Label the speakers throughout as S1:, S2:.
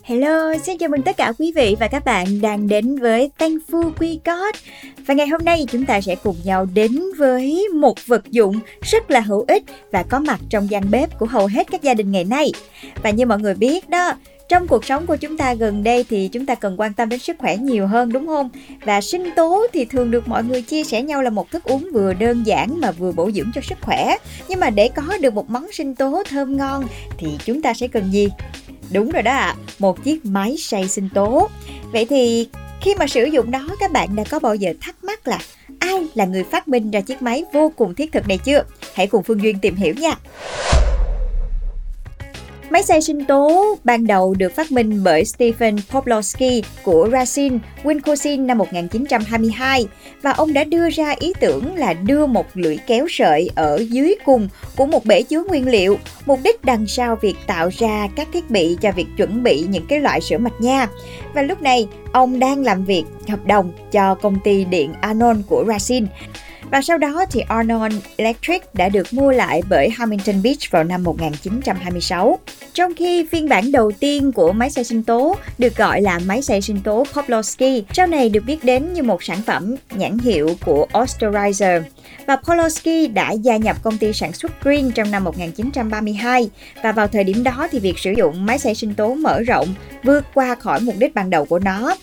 S1: Hello, xin chào mừng tất cả quý vị và các bạn đang đến với Thankful Quy God. Và ngày hôm nay chúng ta sẽ cùng nhau đến với một vật dụng rất là hữu ích và có mặt trong gian bếp của hầu hết các gia đình ngày nay Và như mọi người biết đó, trong cuộc sống của chúng ta gần đây thì chúng ta cần quan tâm đến sức khỏe nhiều hơn đúng không? Và sinh tố thì thường được mọi người chia sẻ nhau là một thức uống vừa đơn giản mà vừa bổ dưỡng cho sức khỏe. Nhưng mà để có được một món sinh tố thơm ngon thì chúng ta sẽ cần gì? Đúng rồi đó ạ, à, một chiếc máy xay sinh tố. Vậy thì khi mà sử dụng nó các bạn đã có bao giờ thắc mắc là ai là người phát minh ra chiếc máy vô cùng thiết thực này chưa? Hãy cùng Phương Duyên tìm hiểu nha. Máy xay sinh tố ban đầu được phát minh bởi Stephen Poplowski của Racine, Wisconsin năm 1922 và ông đã đưa ra ý tưởng là đưa một lưỡi kéo sợi ở dưới cùng của một bể chứa nguyên liệu, mục đích đằng sau việc tạo ra các thiết bị cho việc chuẩn bị những cái loại sữa mạch nha. Và lúc này, ông đang làm việc hợp đồng cho công ty điện Anon của Racine và sau đó thì Arnold Electric đã được mua lại bởi Hamilton Beach vào năm 1926. Trong khi phiên bản đầu tiên của máy xay sinh tố được gọi là máy xay sinh tố Poplowski, sau này được biết đến như một sản phẩm nhãn hiệu của Osterizer. Và Poplowski đã gia nhập công ty sản xuất Green trong năm 1932 và vào thời điểm đó thì việc sử dụng máy xay sinh tố mở rộng vượt qua khỏi mục đích ban đầu của nó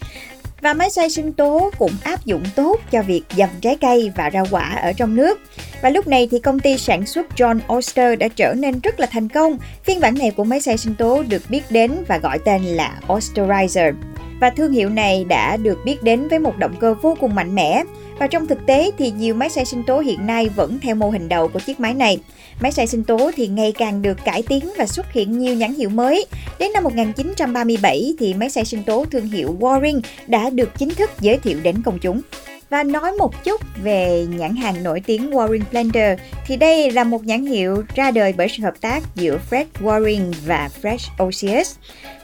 S1: và máy xay sinh tố cũng áp dụng tốt cho việc dầm trái cây và rau quả ở trong nước. Và lúc này thì công ty sản xuất John Oster đã trở nên rất là thành công. Phiên bản này của máy xay sinh tố được biết đến và gọi tên là Osterizer. Và thương hiệu này đã được biết đến với một động cơ vô cùng mạnh mẽ. Và trong thực tế thì nhiều máy xay sinh tố hiện nay vẫn theo mô hình đầu của chiếc máy này. Máy xay sinh tố thì ngày càng được cải tiến và xuất hiện nhiều nhãn hiệu mới. Đến năm 1937 thì máy xay sinh tố thương hiệu Waring đã được chính thức giới thiệu đến công chúng. Và nói một chút về nhãn hàng nổi tiếng Warren Blender thì đây là một nhãn hiệu ra đời bởi sự hợp tác giữa Fred Warren và Fresh Oceus.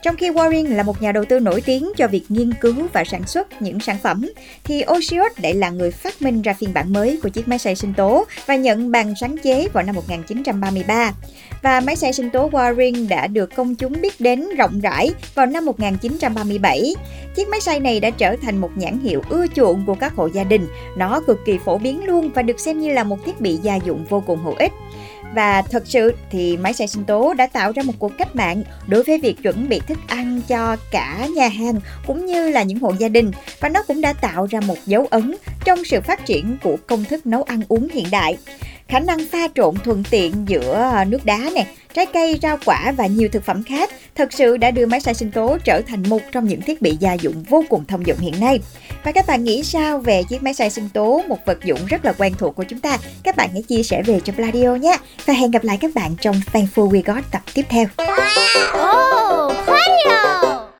S1: Trong khi Warren là một nhà đầu tư nổi tiếng cho việc nghiên cứu và sản xuất những sản phẩm, thì Oceus lại là người phát minh ra phiên bản mới của chiếc máy xay sinh tố và nhận bằng sáng chế vào năm 1933. Và máy xay sinh tố Warren đã được công chúng biết đến rộng rãi vào năm 1937. Chiếc máy xay này đã trở thành một nhãn hiệu ưa chuộng của các hộ gia đình. Nó cực kỳ phổ biến luôn và được xem như là một thiết bị gia dụng vô cùng hữu ích. Và thật sự thì máy xay sinh tố đã tạo ra một cuộc cách mạng đối với việc chuẩn bị thức ăn cho cả nhà hàng cũng như là những hộ gia đình và nó cũng đã tạo ra một dấu ấn trong sự phát triển của công thức nấu ăn uống hiện đại khả năng pha trộn thuận tiện giữa nước đá nè, trái cây, rau quả và nhiều thực phẩm khác thật sự đã đưa máy xay sinh tố trở thành một trong những thiết bị gia dụng vô cùng thông dụng hiện nay. Và các bạn nghĩ sao về chiếc máy xay sinh tố, một vật dụng rất là quen thuộc của chúng ta? Các bạn hãy chia sẻ về cho Pladio nhé. Và hẹn gặp lại các bạn trong Thankful We Got tập tiếp theo. Oh, Pladio!